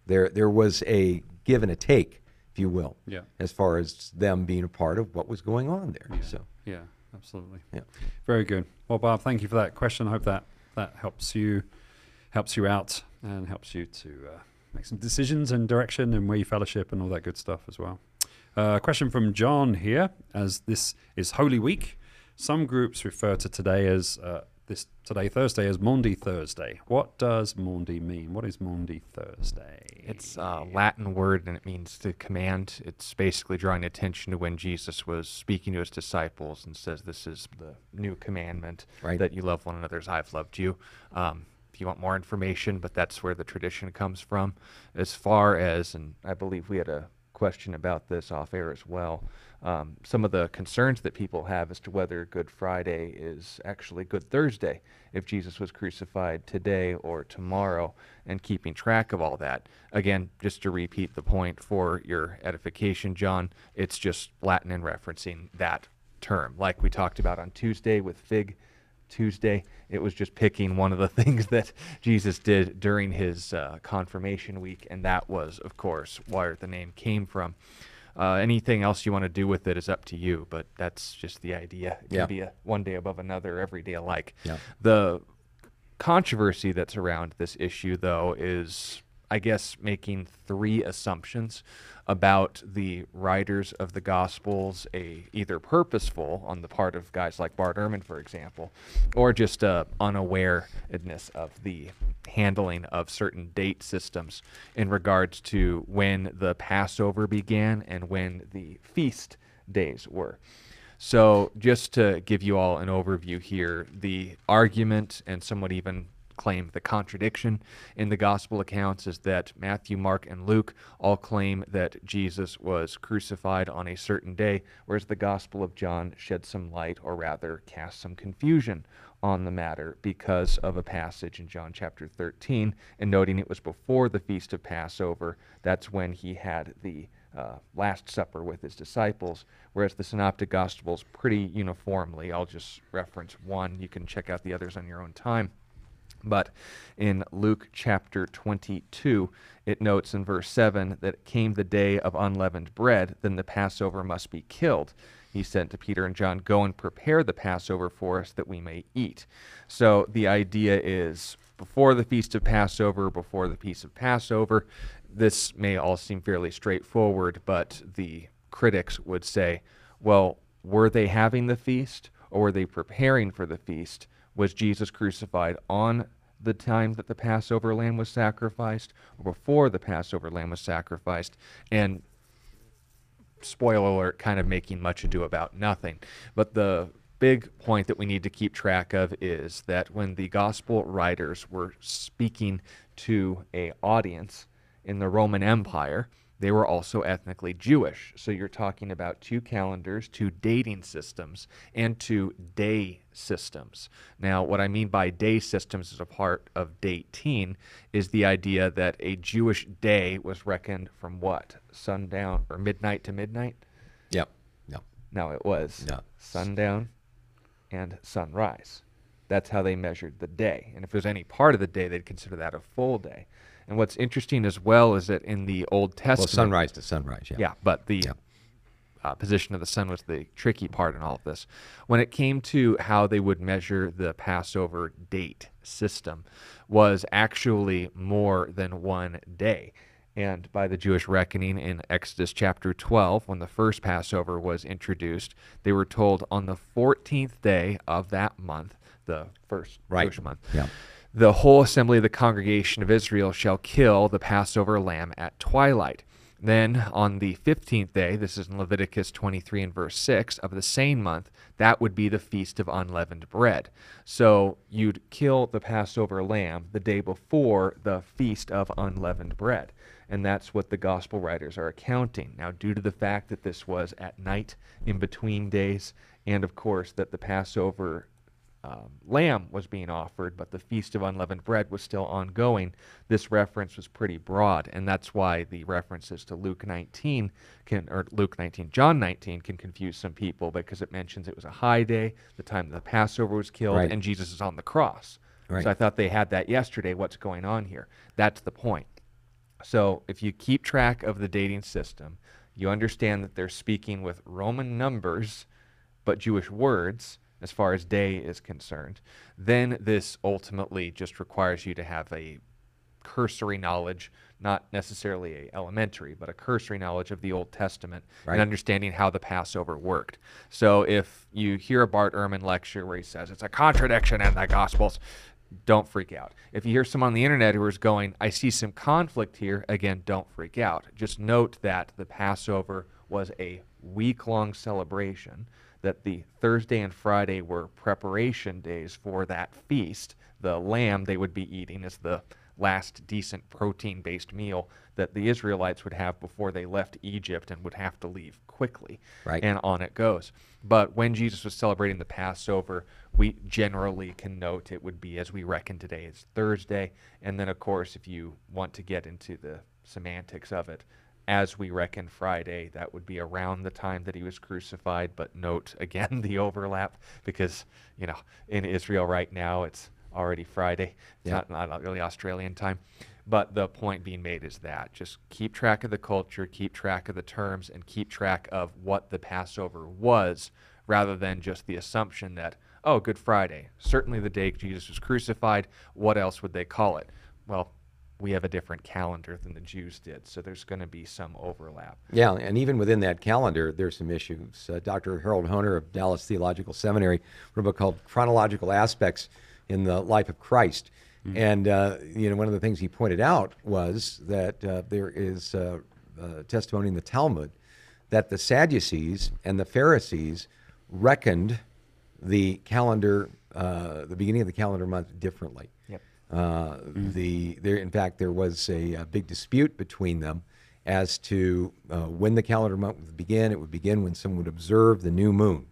There, there was a give and a take, if you will, Yeah. as far as them being a part of what was going on there. Yeah. So, Yeah. Absolutely. yeah. Very good. Well, Bob, thank you for that question. I hope that that helps you helps you out and helps you to uh, make some decisions and direction and where you fellowship and all that good stuff as well. Uh, question from John here, as this is Holy Week. Some groups refer to today as uh, this today Thursday as Maundy Thursday. What does Maundy mean? What is Maundy Thursday? It's a Latin word and it means to command. It's basically drawing attention to when Jesus was speaking to his disciples and says, This is the new commandment Right. that you love one another as I've loved you. Um, if you want more information, but that's where the tradition comes from. As far as, and I believe we had a question about this off air as well. Um, some of the concerns that people have as to whether Good Friday is actually Good Thursday, if Jesus was crucified today or tomorrow, and keeping track of all that. Again, just to repeat the point for your edification, John, it's just Latin and referencing that term, like we talked about on Tuesday with Fig Tuesday. It was just picking one of the things that Jesus did during his uh, confirmation week, and that was, of course, where the name came from. Uh, anything else you want to do with it is up to you, but that's just the idea. It Yeah. can be a, one day above another, every day alike. Yeah. The controversy that's around this issue, though, is, I guess, making three assumptions about the writers of the Gospels, a either purposeful on the part of guys like Bart Ehrman, for example, or just a unawareness of the handling of certain date systems in regards to when the Passover began and when the feast days were. So, just to give you all an overview here, the argument and somewhat even claim the contradiction in the gospel accounts is that Matthew, Mark, and Luke all claim that Jesus was crucified on a certain day, whereas the gospel of John sheds some light, or rather casts some confusion on the matter because of a passage in John chapter 13, and noting it was before the feast of Passover, that's when he had the uh, Last Supper with his disciples, whereas the Synoptic Gospels pretty uniformly, I'll just reference one, you can check out the others on your own time. But in Luke chapter 22, it notes in verse 7 that came the day of unleavened bread, then the Passover must be killed. He said to Peter and John, Go and prepare the Passover for us that we may eat. So the idea is before the feast of Passover, before the feast of Passover, this may all seem fairly straightforward, but the critics would say, well, were they having the feast or were they preparing for the feast? Was Jesus crucified on the time that the Passover lamb was sacrificed or before the Passover lamb was sacrificed? And spoiler alert, kind of making much ado about nothing. But the big point that we need to keep track of is that when the gospel writers were speaking to a audience in the Roman Empire, they were also ethnically Jewish. So you're talking about two calendars, two dating systems, and two day systems. Now, what I mean by day systems as a part of dating is the idea that a Jewish day was reckoned from what? Sundown or midnight to midnight? Yep. Yep. No, it was No. sundown and sunrise. That's how they measured the day. And if there's any part of the day, they'd consider that a full day. And what's interesting as well is that in the Old Well, Testament, sunrise to sunrise. Yeah. yeah, but the Yeah. uh, position of the sun was the tricky part in all of this. When it came to how they would measure the Passover date system, was actually more than one day. And by the Jewish reckoning in Exodus chapter 12, when the first Passover was introduced, they were told on the 14th day of that month, the first Right. Jewish month, Yeah. The whole assembly of the congregation of Israel shall kill the Passover lamb at twilight. Then on the 15th day, this is in Leviticus 23 and verse 6 of the same month, that would be the feast of unleavened bread. So you'd kill the Passover lamb the day before the feast of unleavened bread. And that's what the gospel writers are accounting. Now, due to the fact that this was at night in between days, and of course that the Passover um, lamb was being offered, but the feast of unleavened bread was still ongoing. This reference was pretty broad, and that's why the references to Luke 19 can, or Luke 19, John 19 can confuse some people because it mentions it was a high day, the time the Passover was killed, Right. and Jesus is on the cross. Right. So I thought they had that yesterday. What's going on here? That's the point. So if you keep track of the dating system, you understand that they're speaking with Roman numbers, but Jewish words as far as day is concerned. Then this ultimately just requires you to have a cursory knowledge, not necessarily a elementary, but a cursory knowledge of the Old Testament Right. and understanding how the Passover worked. So if you hear a Bart Ehrman lecture where he says it's a contradiction in the Gospels, don't freak out. If you hear someone on the internet who is going, I see some conflict here, again, don't freak out. Just note that the Passover was a week long celebration, that the Thursday and Friday were preparation days for that feast. The lamb they would be eating is the last decent protein based meal that the Israelites would have before they left Egypt and would have to leave quickly. Right. And on it goes. But when Jesus was celebrating the Passover, we generally can note it would be as we reckon today is Thursday. And then, of course, if you want to get into the semantics of it, as we reckon Friday, that would be around the time that he was crucified. But note again the overlap because, you know, in Israel right now, it's already Friday. It's Yeah. not, not really Australian time. But the point being made is that just keep track of the culture, keep track of the terms, and keep track of what the Passover was rather than just the assumption that, oh, Good Friday, certainly the day Jesus was crucified. What else would they call it? Well, we have a different calendar than the Jews did, so there's going to be some overlap. Yeah, and even within that calendar, there's some issues. Uh, Dr. Harold Hoehner of Dallas Theological Seminary wrote a book called Chronological Aspects in the Life of Christ. And, uh, you know, one of the things he pointed out was that uh, there is uh, uh, testimony in the Talmud that the Sadducees and the Pharisees reckoned the calendar, uh, the beginning of the calendar month differently. Yep. Uh, The there, in fact, there was a, a big dispute between them as to uh, when the calendar month would begin. It would begin when someone would observe the new moon.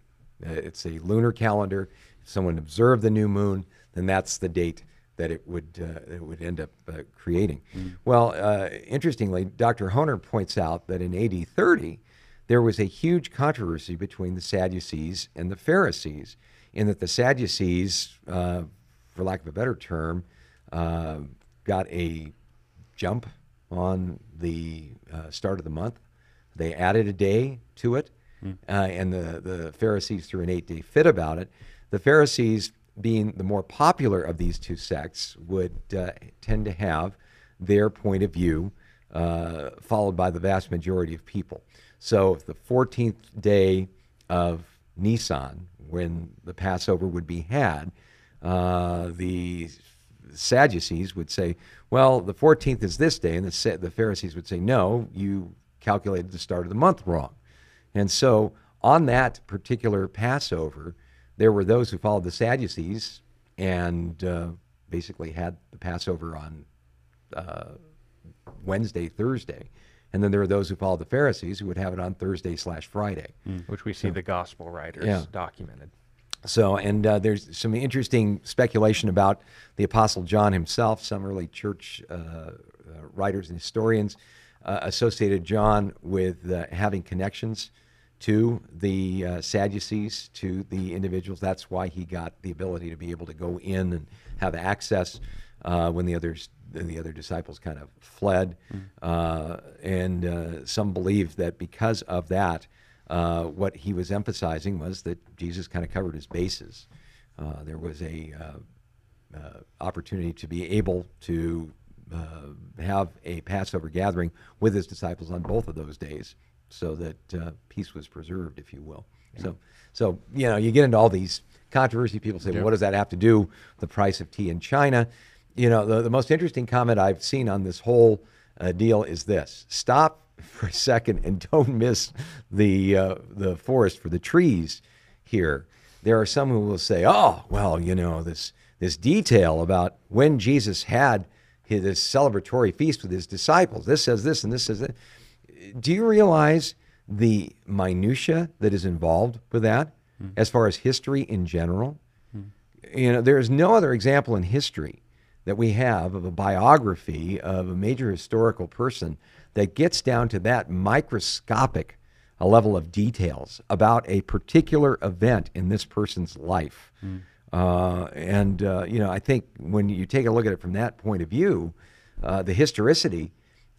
Uh, it's a lunar calendar. If someone observed the new moon, then that's the date that it would uh, it would end up uh, creating. Well, uh, interestingly, Dr. Hoehner points out that in AD 30, there was a huge controversy between the Sadducees and the Pharisees, in that the Sadducees, uh, for lack of a better term, uh, got a jump on the uh, start of the month. They added a day to it, uh, and the, the Pharisees threw an eight day fit about it. The Pharisees, being the more popular of these two sects, would uh, tend to have their point of view uh, followed by the vast majority of people. So, if the 14th day of Nisan, when the Passover would be had, uh, the Sadducees would say, well, the 14th is this day. And the, Sa- the Pharisees would say, no, you calculated the start of the month wrong. And so on that particular Passover, there were those who followed the Sadducees and uh, basically had the Passover on uh, Wednesday, Thursday. And then there were those who followed the Pharisees who would have it on Thursday slash Friday. which we see the gospel writers Yeah. documented. So, and uh, there's some interesting speculation about the Apostle John himself. Some early church uh, uh, writers and historians uh, associated John with uh, having connections to the uh, Sadducees, to the individuals. That's why he got the ability to be able to go in and have access uh, when the others, the other disciples, kind of fled. Uh, and uh, some believe that because of that, uh, what he was emphasizing was that Jesus kind of covered his bases. Uh, there was a uh, uh, opportunity to be able to uh, have a Passover gathering with his disciples on both of those days, so that uh, peace was preserved, if you will. So, so you know, you get into all these controversy. People say, well, "What does that have to do with the price of tea in China?" You know, the, the most interesting comment I've seen on this whole uh, deal is this: stop for a second and don't miss the uh, the forest for the trees here. There are some who will say, "Oh, well, you know this this detail about when Jesus had his this celebratory feast with his disciples. This says this and this says that." Do you realize the minutia that is involved with that, as far as history in general? You know, there is no other example in history that we have of a biography of a major historical person that gets down to that microscopic a level of details about a particular event in this person's life. Uh, and, uh, you know, I think when you take a look at it from that point of view, uh, the historicity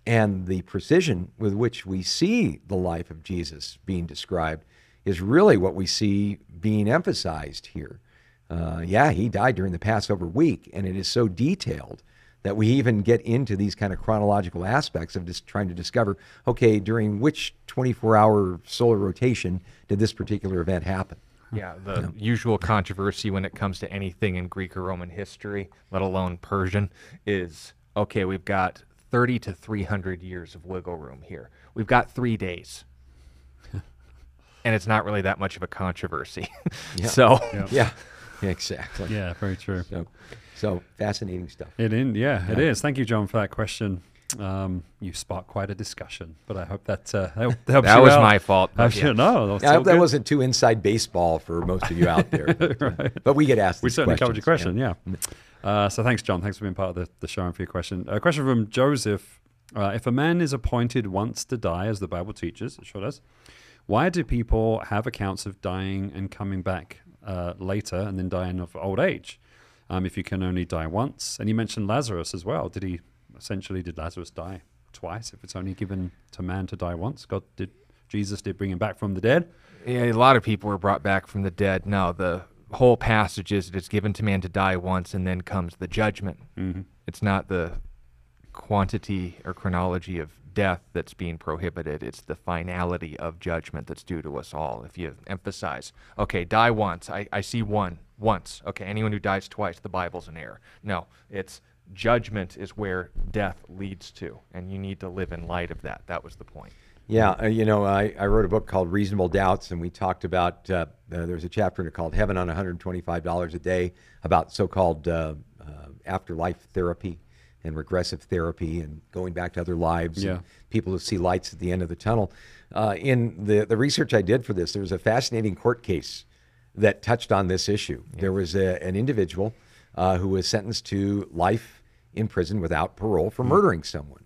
and the precision with which we see the life of Jesus being described is really what we see being emphasized here. Uh, yeah, he died during the Passover week, and it is so detailed that we even get into these kind of chronological aspects of just trying to discover okay, during which 24 hour solar rotation did this particular event happen? Yeah, the usual controversy when it comes to anything in Greek or Roman history, let alone Persian, is okay, we've got 30 to 300 years of wiggle room here. We've got three days. and it's not really that much of a controversy. So, Yeah, exactly. Yeah, very true. So, so fascinating stuff. It in, yeah, it is. Thank you, John, for that question. Um, you sparked quite a discussion, but I hope that uh, help, helps That you was out. my fault, but Helps yeah. you- No, that's I all hope that wasn't too inside baseball for most of you out there. But, uh, but we get asked. We these certainly covered your questions, question, yeah. Uh, so thanks, John. Thanks for being part of the, the show and for your question. A question from Joseph. Uh, if a man is appointed once to die, as the Bible teaches, it sure does, why do people have accounts of dying and coming back uh, later and then dying of old age? Um, if you can only die once. And you mentioned Lazarus as well. Did he, essentially, did Lazarus die twice if it's only given to man to die once? God did, Jesus did bring him back from the dead. Yeah, a lot of people were brought back from the dead. No, the whole passage is that it's given to man to die once and then comes the judgment. Mm-hmm. It's not the quantity or chronology of death that's being prohibited. It's the finality of judgment that's due to us all. If you emphasize, okay, die once, I, I see one, once. Okay, anyone who dies twice, the Bible's an error. No, it's judgment is where death leads to, and you need to live in light of that. That was the point. Yeah, uh, you know, I, I wrote a book called Reasonable Doubts, and we talked about. Uh, uh, there's a chapter in it called Heaven on $125 a day about so-called uh, uh, afterlife therapy and regressive therapy and going back to other lives. Yeah. And people who see lights at the end of the tunnel. Uh, in the the research I did for this, there was a fascinating court case that touched on this issue. There was a, an individual uh, who was sentenced to life in prison without parole for murdering someone.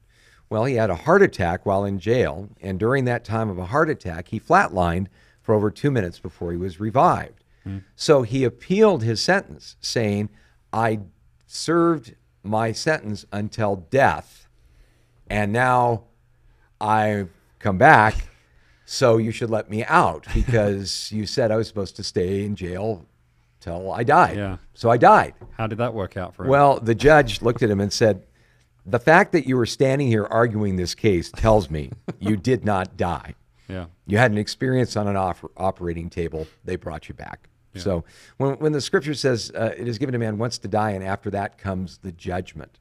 Well, he had a heart attack while in jail, and during that time of a heart attack, he flatlined for over two minutes before he was revived. So he appealed his sentence, saying, I served my sentence until death, and now I come back, so you should let me out because you said I was supposed to stay in jail till I died. Yeah. So I died. How did that work out for him? Well, the judge looked at him and said, The fact that you were standing here arguing this case tells me you did not die. yeah. You had an experience on an operating table. They brought you back. So when, when the scripture says uh, it is given to man once to die, and after that comes the judgment,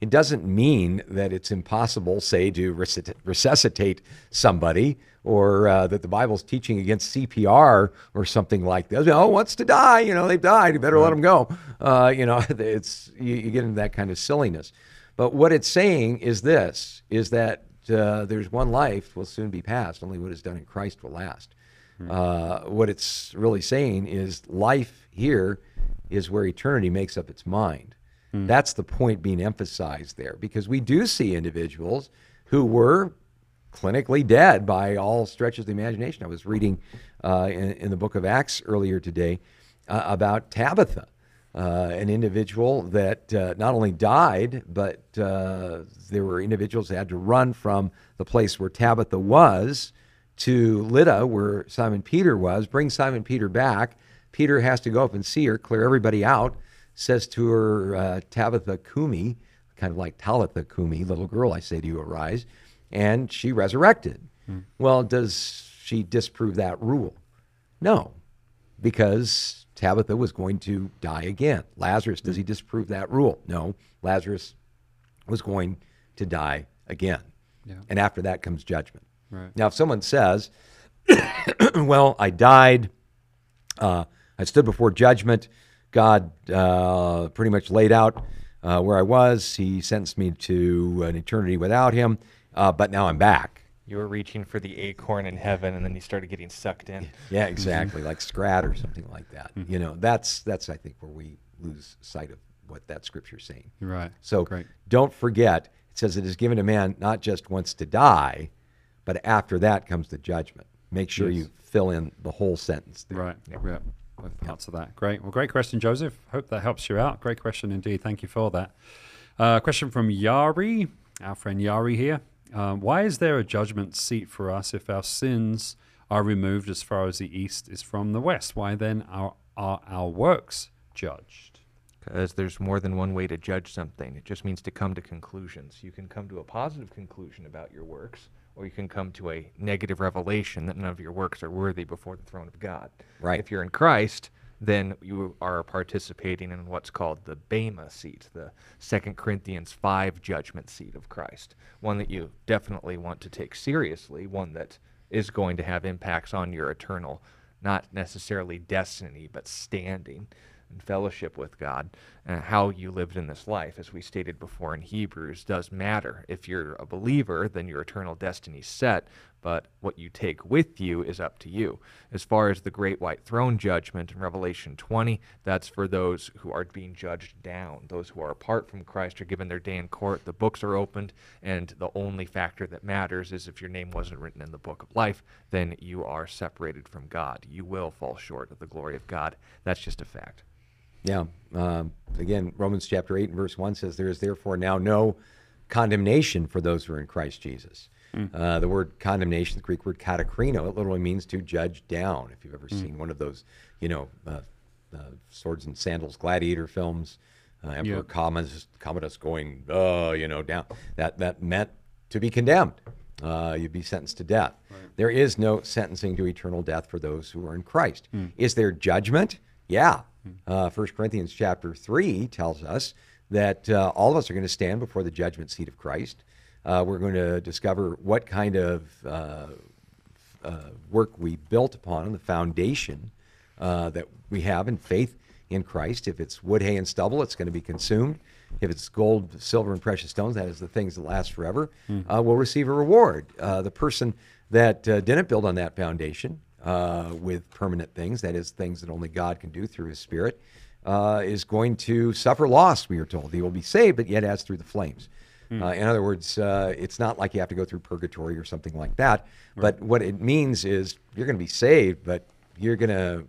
It doesn't mean that it's impossible, say, to resuscit- resuscitate somebody or uh, that the Bible's teaching against CPR or something like that. Oh, wants to die, you know, they've died, you better let them go. Uh, you know, it's you, you get into that kind of silliness. But what it's saying is this: is that uh, there's one life will soon be passed, Only what is done in Christ will last. Uh, what it's really saying is life here is where eternity makes up its mind. That's the point being emphasized there because we do see individuals who were clinically dead by all stretches of the imagination. I was reading uh, in, in the book of Acts earlier today uh, about Tabitha, uh, an individual that uh, not only died, but uh, there were individuals that had to run from the place where Tabitha was to Lydda, where Simon Peter was, bring Simon Peter back. Peter has to go up and see her, clear everybody out, says to her, uh, Tabitha Kumi, kind of like Talitha Kumi, little girl, I say to you, arise. And she resurrected. Well, does she disprove that rule? No, because Tabitha was going to die again. Lazarus, does he disprove that rule? No, Lazarus was going to die again. Yeah. And after that comes judgment. Right. Now, if someone says, well, I died, uh, I stood before judgment, God uh, pretty much laid out uh, where I was, He sentenced me to an eternity without Him, uh, but now I'm back. You were reaching for the acorn in heaven, and then you started getting sucked in. Yeah, exactly, like Scrat or something like that. You know, that's that's I think where we lose sight of what that scripture's saying. Right. So Great. don't forget, it says it is given to man not just once to die, but after that comes the judgment. Make sure Yes. you fill in the whole sentence there. Right. Yeah. With parts of that. Great. Well, great question, Joseph. Hope that helps you out. Great question indeed. Thank you for that. Uh, question from Yari, our friend Yari here. Um, why is there a judgment seat for us if our sins are removed as far as the east is from the west? Why then are, are our works judged? Because there's more than one way to judge something. It just means to come to conclusions. You can come to a positive conclusion about your works, or you can come to a negative revelation that none of your works are worthy before the throne of God. Right. If you're in Christ, then you are participating in what's called the Bema seat, the Second Corinthians 5 judgment seat of Christ. One that you definitely want to take seriously, one that is going to have impacts on your eternal, not necessarily destiny, but standing and fellowship with God. Uh, how you lived in this life, as we stated before in Hebrews, does matter. If you're a believer, then your eternal destiny's set, but what you take with you is up to you. As far as the great white throne judgment in Revelation 20, that's for those who are being judged down. Those who are apart from Christ are given their day in court, the books are opened, and the only factor that matters is if your name wasn't written in the book of life, then you are separated from God. You will fall short of the glory of God. That's just a fact. Yeah. Um, again, Romans chapter 8 and verse 1 says, There is therefore now no condemnation for those who are in Christ Jesus. Uh, the word condemnation, the Greek word katakrino, it literally means to judge down. If you've ever seen one of those, you know, uh, uh, swords and sandals gladiator films, uh, Emperor Yep. Commodus, Commodus going, uh, you know, down, that, that meant to be condemned. Uh, you'd be sentenced to death. There is no sentencing to eternal death for those who are in Christ. Is there judgment? Yeah. Uh, 1 Corinthians chapter 3 tells us that uh, all of us are going to stand before the judgment seat of Christ. Uh, we're going to discover what kind of uh, uh, work we built upon, the foundation uh, that we have in faith in Christ. If it's wood, hay, and stubble, it's going to be consumed. If it's gold, silver, and precious stones, that is the things that last forever, uh, will receive a reward. Uh, the person that uh, didn't build on that foundation uh, with permanent things, that is, things that only God can do through His Spirit, uh, is going to suffer loss, we are told. He will be saved, but yet as through the flames. Uh, in other words, uh, it's not like you have to go through purgatory or something like that. But what it means is you're going to be saved, but you're going to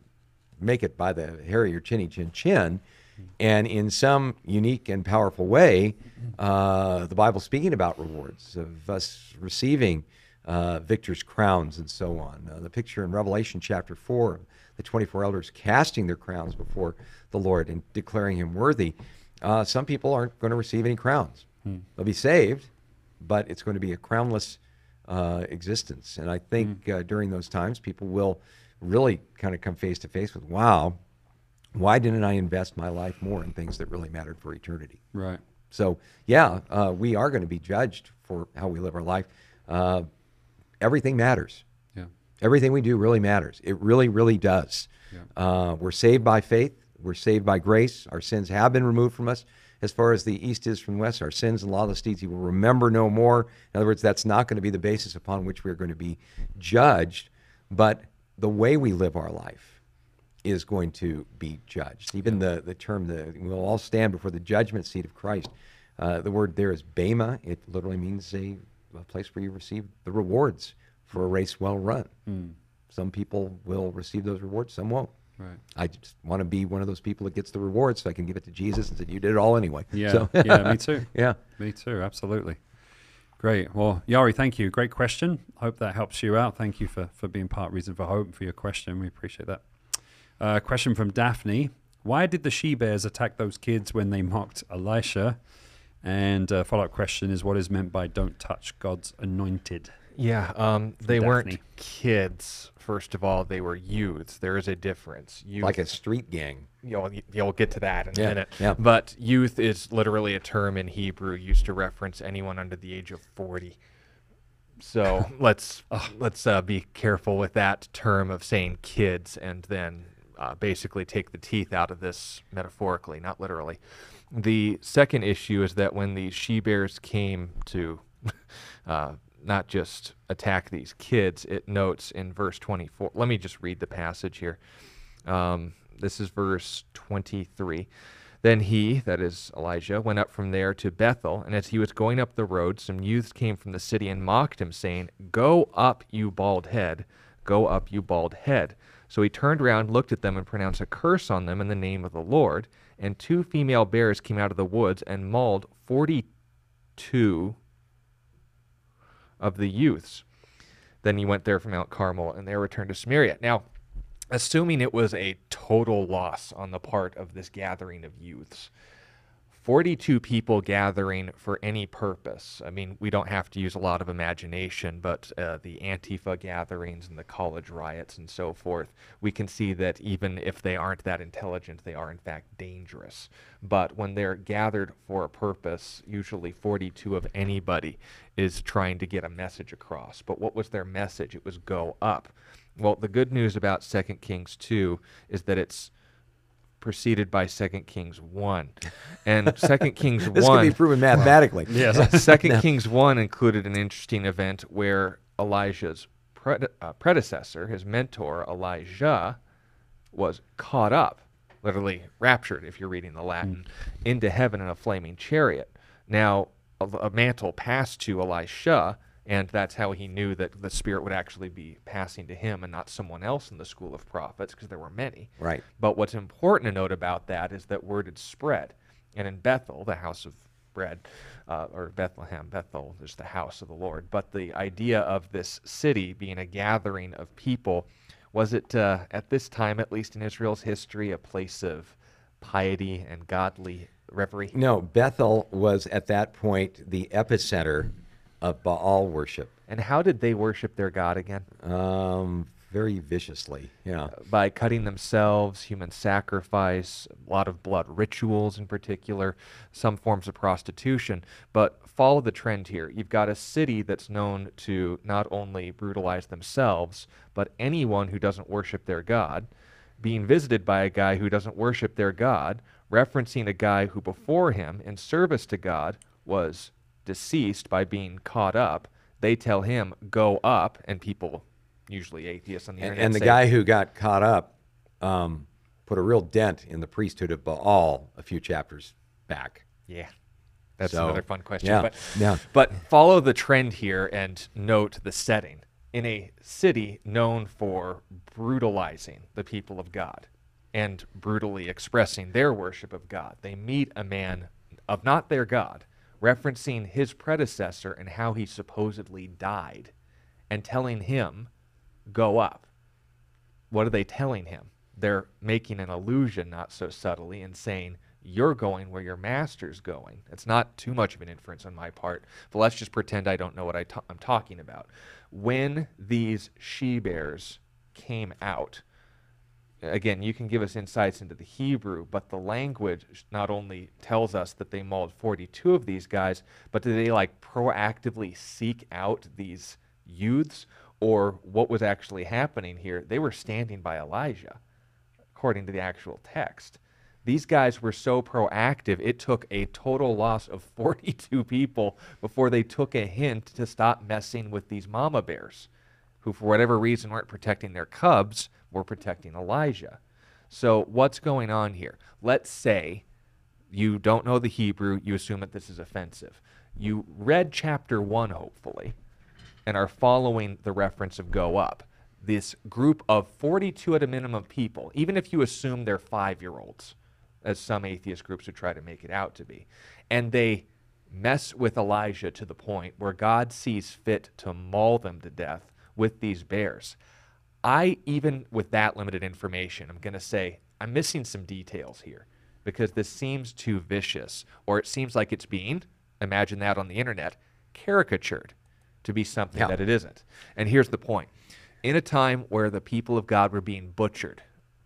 make it by the hair of your chinny chin chin. And in some unique and powerful way, uh, the Bible's speaking about rewards, of us receiving uh, victor's crowns and so on. Uh, the picture in Revelation chapter 4, the 24 elders casting their crowns before the Lord and declaring him worthy. Uh, some people aren't going to receive any crowns. They'll be saved, but it's going to be a crownless uh, existence. And I think uh, during those times, people will really kind of come face to face with, wow, why didn't I invest my life more in things that really mattered for eternity? Right. So yeah, uh, we are going to be judged for how we live our life. Everything matters. Yeah. Everything we do really matters. It really, really does. Uh, we're saved by faith. We're saved by grace. Our sins have been removed from us. As far as the east is from the west, our sins and lawless deeds, He will remember no more. In other words, that's not going to be the basis upon which we're going to be judged, but the way we live our life is going to be judged. Even the, the term, the, we'll all stand before the judgment seat of Christ. Uh, the word there is bema. It literally means a, a place where you receive the rewards for a race well run. Some people will receive those rewards, some won't. Right. I just want to be one of those people that gets the rewards so I can give it to Jesus and say, You did it all anyway. Yeah. So- yeah. Me too. yeah. Me too. Absolutely. Great. Well, Yari, thank you. Great question. Hope that helps you out. Thank you for, for being part reason for hope and for your question. We appreciate that. Uh, question from Daphne. Why did the she bears attack those kids when they mocked Elisha? And uh, follow up question is what is meant by don't touch God's anointed? Yeah, um, they Daphne. weren't kids. First of all, they were youths. There is a difference. Youth, Like a street gang. you'll, you'll get to that in Yeah, a minute. yeah. But youth is literally a term in Hebrew used to reference anyone under the age of 40. So let's let's uh, be careful with that term of saying kids and then uh, basically take the teeth out of this metaphorically, not literally. The second issue is that when the she bears came to uh, not just attack these kids, it notes in verse 24. Let me just read the passage here. Um, this is verse 23. Then he, that is Elijah, went up from there to Bethel, and as he was going up the road, some youths came from the city and mocked him, saying, Go up, you bald head, go up, you bald head. So he turned around, looked at them, and pronounced a curse on them in the name of the Lord. And two female bears came out of the woods and mauled 42 of the youths. Then he went there from Mount Carmel, and there returned to Samaria. Now, assuming it was a total loss on the part of this gathering of youths, 42 people gathering for any purpose. I mean, we don't have to use a lot of imagination, but uh, the Antifa gatherings and the college riots and so forth, we can see that even if they aren't that intelligent, they are in fact dangerous. But when they're gathered for a purpose, usually 42 of anybody is trying to get a message across. But what was their message? It was go up. Well, the good news about 2 Kings 2 is that it's preceded by 2 Kings 1. And 2 Kings This 1 can be proven mathematically. Yes. Second Kings 1 included an interesting event where Elijah's prede- uh, predecessor, his mentor, Elijah, was caught up, literally raptured, if you're reading the Latin, into heaven in a flaming chariot. Now, a, a mantle passed to Elisha, and that's how he knew that the Spirit would actually be passing to him and not someone else in the school of prophets, because there were many. Right. But what's important to note about that is that word had spread. And in Bethel, the house of bread, uh, or Bethlehem, Bethel is the house of the Lord. But the idea of this city being a gathering of people, was it uh, at this time, at least in Israel's history, a place of piety and godly reverie? No, Bethel was at that point the epicenter of Baal worship. And how did they worship their God again? Um, very viciously. Yeah. by cutting themselves, human sacrifice, a lot of blood rituals in particular, some forms of prostitution. But follow the trend here. You've got a city that's known to not only brutalize themselves, but anyone who doesn't worship their God, being visited by a guy who doesn't worship their God, referencing a guy who before him, in service to God, was deceased by being caught up. They tell him, go up, and people, usually atheists on the And, internet, and the say, guy who got caught up um, put a real dent in the priesthood of Baal a few chapters back. Yeah. That's So, another fun question. yeah, But, yeah. but follow the trend here and note the setting. In a city known for brutalizing the people of God and brutally expressing their worship of God, they meet a man of not their God, referencing his predecessor and how he supposedly died, and telling him, Go up. What are they telling him? They're making an allusion, not so subtly, and saying, You're going where your master's going. It's not too much of an inference on my part, but let's just pretend I don't know what I ta- I'm talking about. When these she bears came out, again, you can give us insights into the Hebrew, but the language not only tells us that they mauled 42 of these guys, but did they like proactively seek out these youths or what was actually happening here? They were standing by Elijah, according to the actual text. These guys were so proactive, it took a total loss of 42 people before they took a hint to stop messing with these mama bears, who, for whatever reason, weren't protecting their cubs, were protecting Elijah. So, what's going on here? Let's say you don't know the Hebrew, you assume that this is offensive. You read chapter 1, hopefully, and are following the reference of go up. This group of 42 at a minimum people, even if you assume they're five year olds, as some atheist groups would try to make it out to be. And they mess with Elijah to the point where God sees fit to maul them to death with these bears. I, even with that limited information, I'm going to say I'm missing some details here because this seems too vicious, or it seems like it's being, imagine that on the internet, caricatured to be something Yeah. that it isn't. And here's the point in a time where the people of God were being butchered,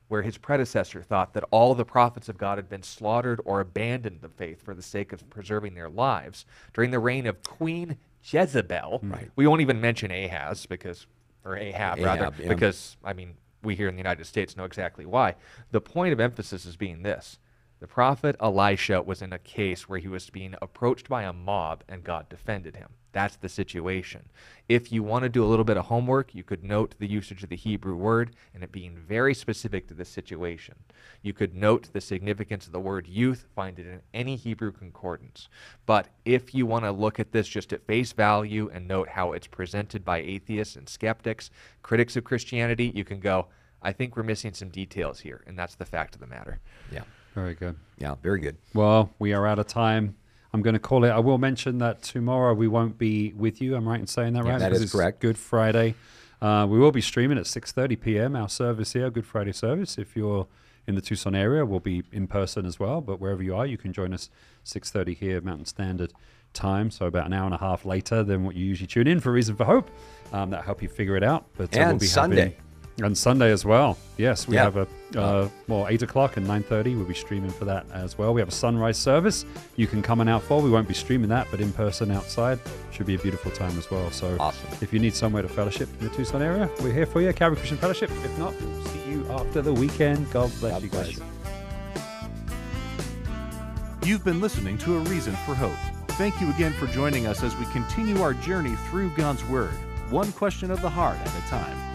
where his predecessor thought that all the prophets of God had been slaughtered or abandoned the faith for the sake of preserving their lives, during the reign of Queen Jezebel, Right. we won't even mention Ahaz because, or Ahab, rather, yeah. because, I mean, we here in the United States know exactly why. The point of emphasis is being this. The prophet Elisha was in a case where he was being approached by a mob and God defended him. That's the situation. If you want to do a little bit of homework, you could note the usage of the Hebrew word and it being very specific to this situation. You could note the significance of the word youth, find it in any Hebrew concordance. But if you want to look at this just at face value and note how it's presented by atheists and skeptics, critics of Christianity, you can go, I think we're missing some details here, and that's the fact of the matter. Yeah. Very good. Yeah. Very good. Well, we are out of time. I'm going to call it. I will mention that tomorrow we won't be with you. I'm right in saying that, Yeah, right? that Because is correct. Good Friday. Uh, we will be streaming at 6:30 p.m. Our service here, Good Friday service. If you're in the Tucson area, we'll be in person as well. But wherever you are, you can join us 6:30 here, Mountain Standard Time. So about an hour and a half later than what you usually tune in for Reason for Hope. Um, that help you figure it out. But uh, And we'll be Sunday. having- and Sunday as well. Yes, we Yeah. have a uh, well eight o'clock and nine thirty. We'll be streaming for that as well. We have a sunrise service. You can come and out for. We won't be streaming that, but in person outside should be a beautiful time as well. So Awesome. if you need somewhere to fellowship in the Tucson area, we're here for you. Calvary Christian Fellowship. If not, we'll see you after the weekend. God bless God you bless guys. you. You've been listening to A Reason for Hope. Thank you again for joining us as we continue our journey through God's Word, one question of the heart at a time.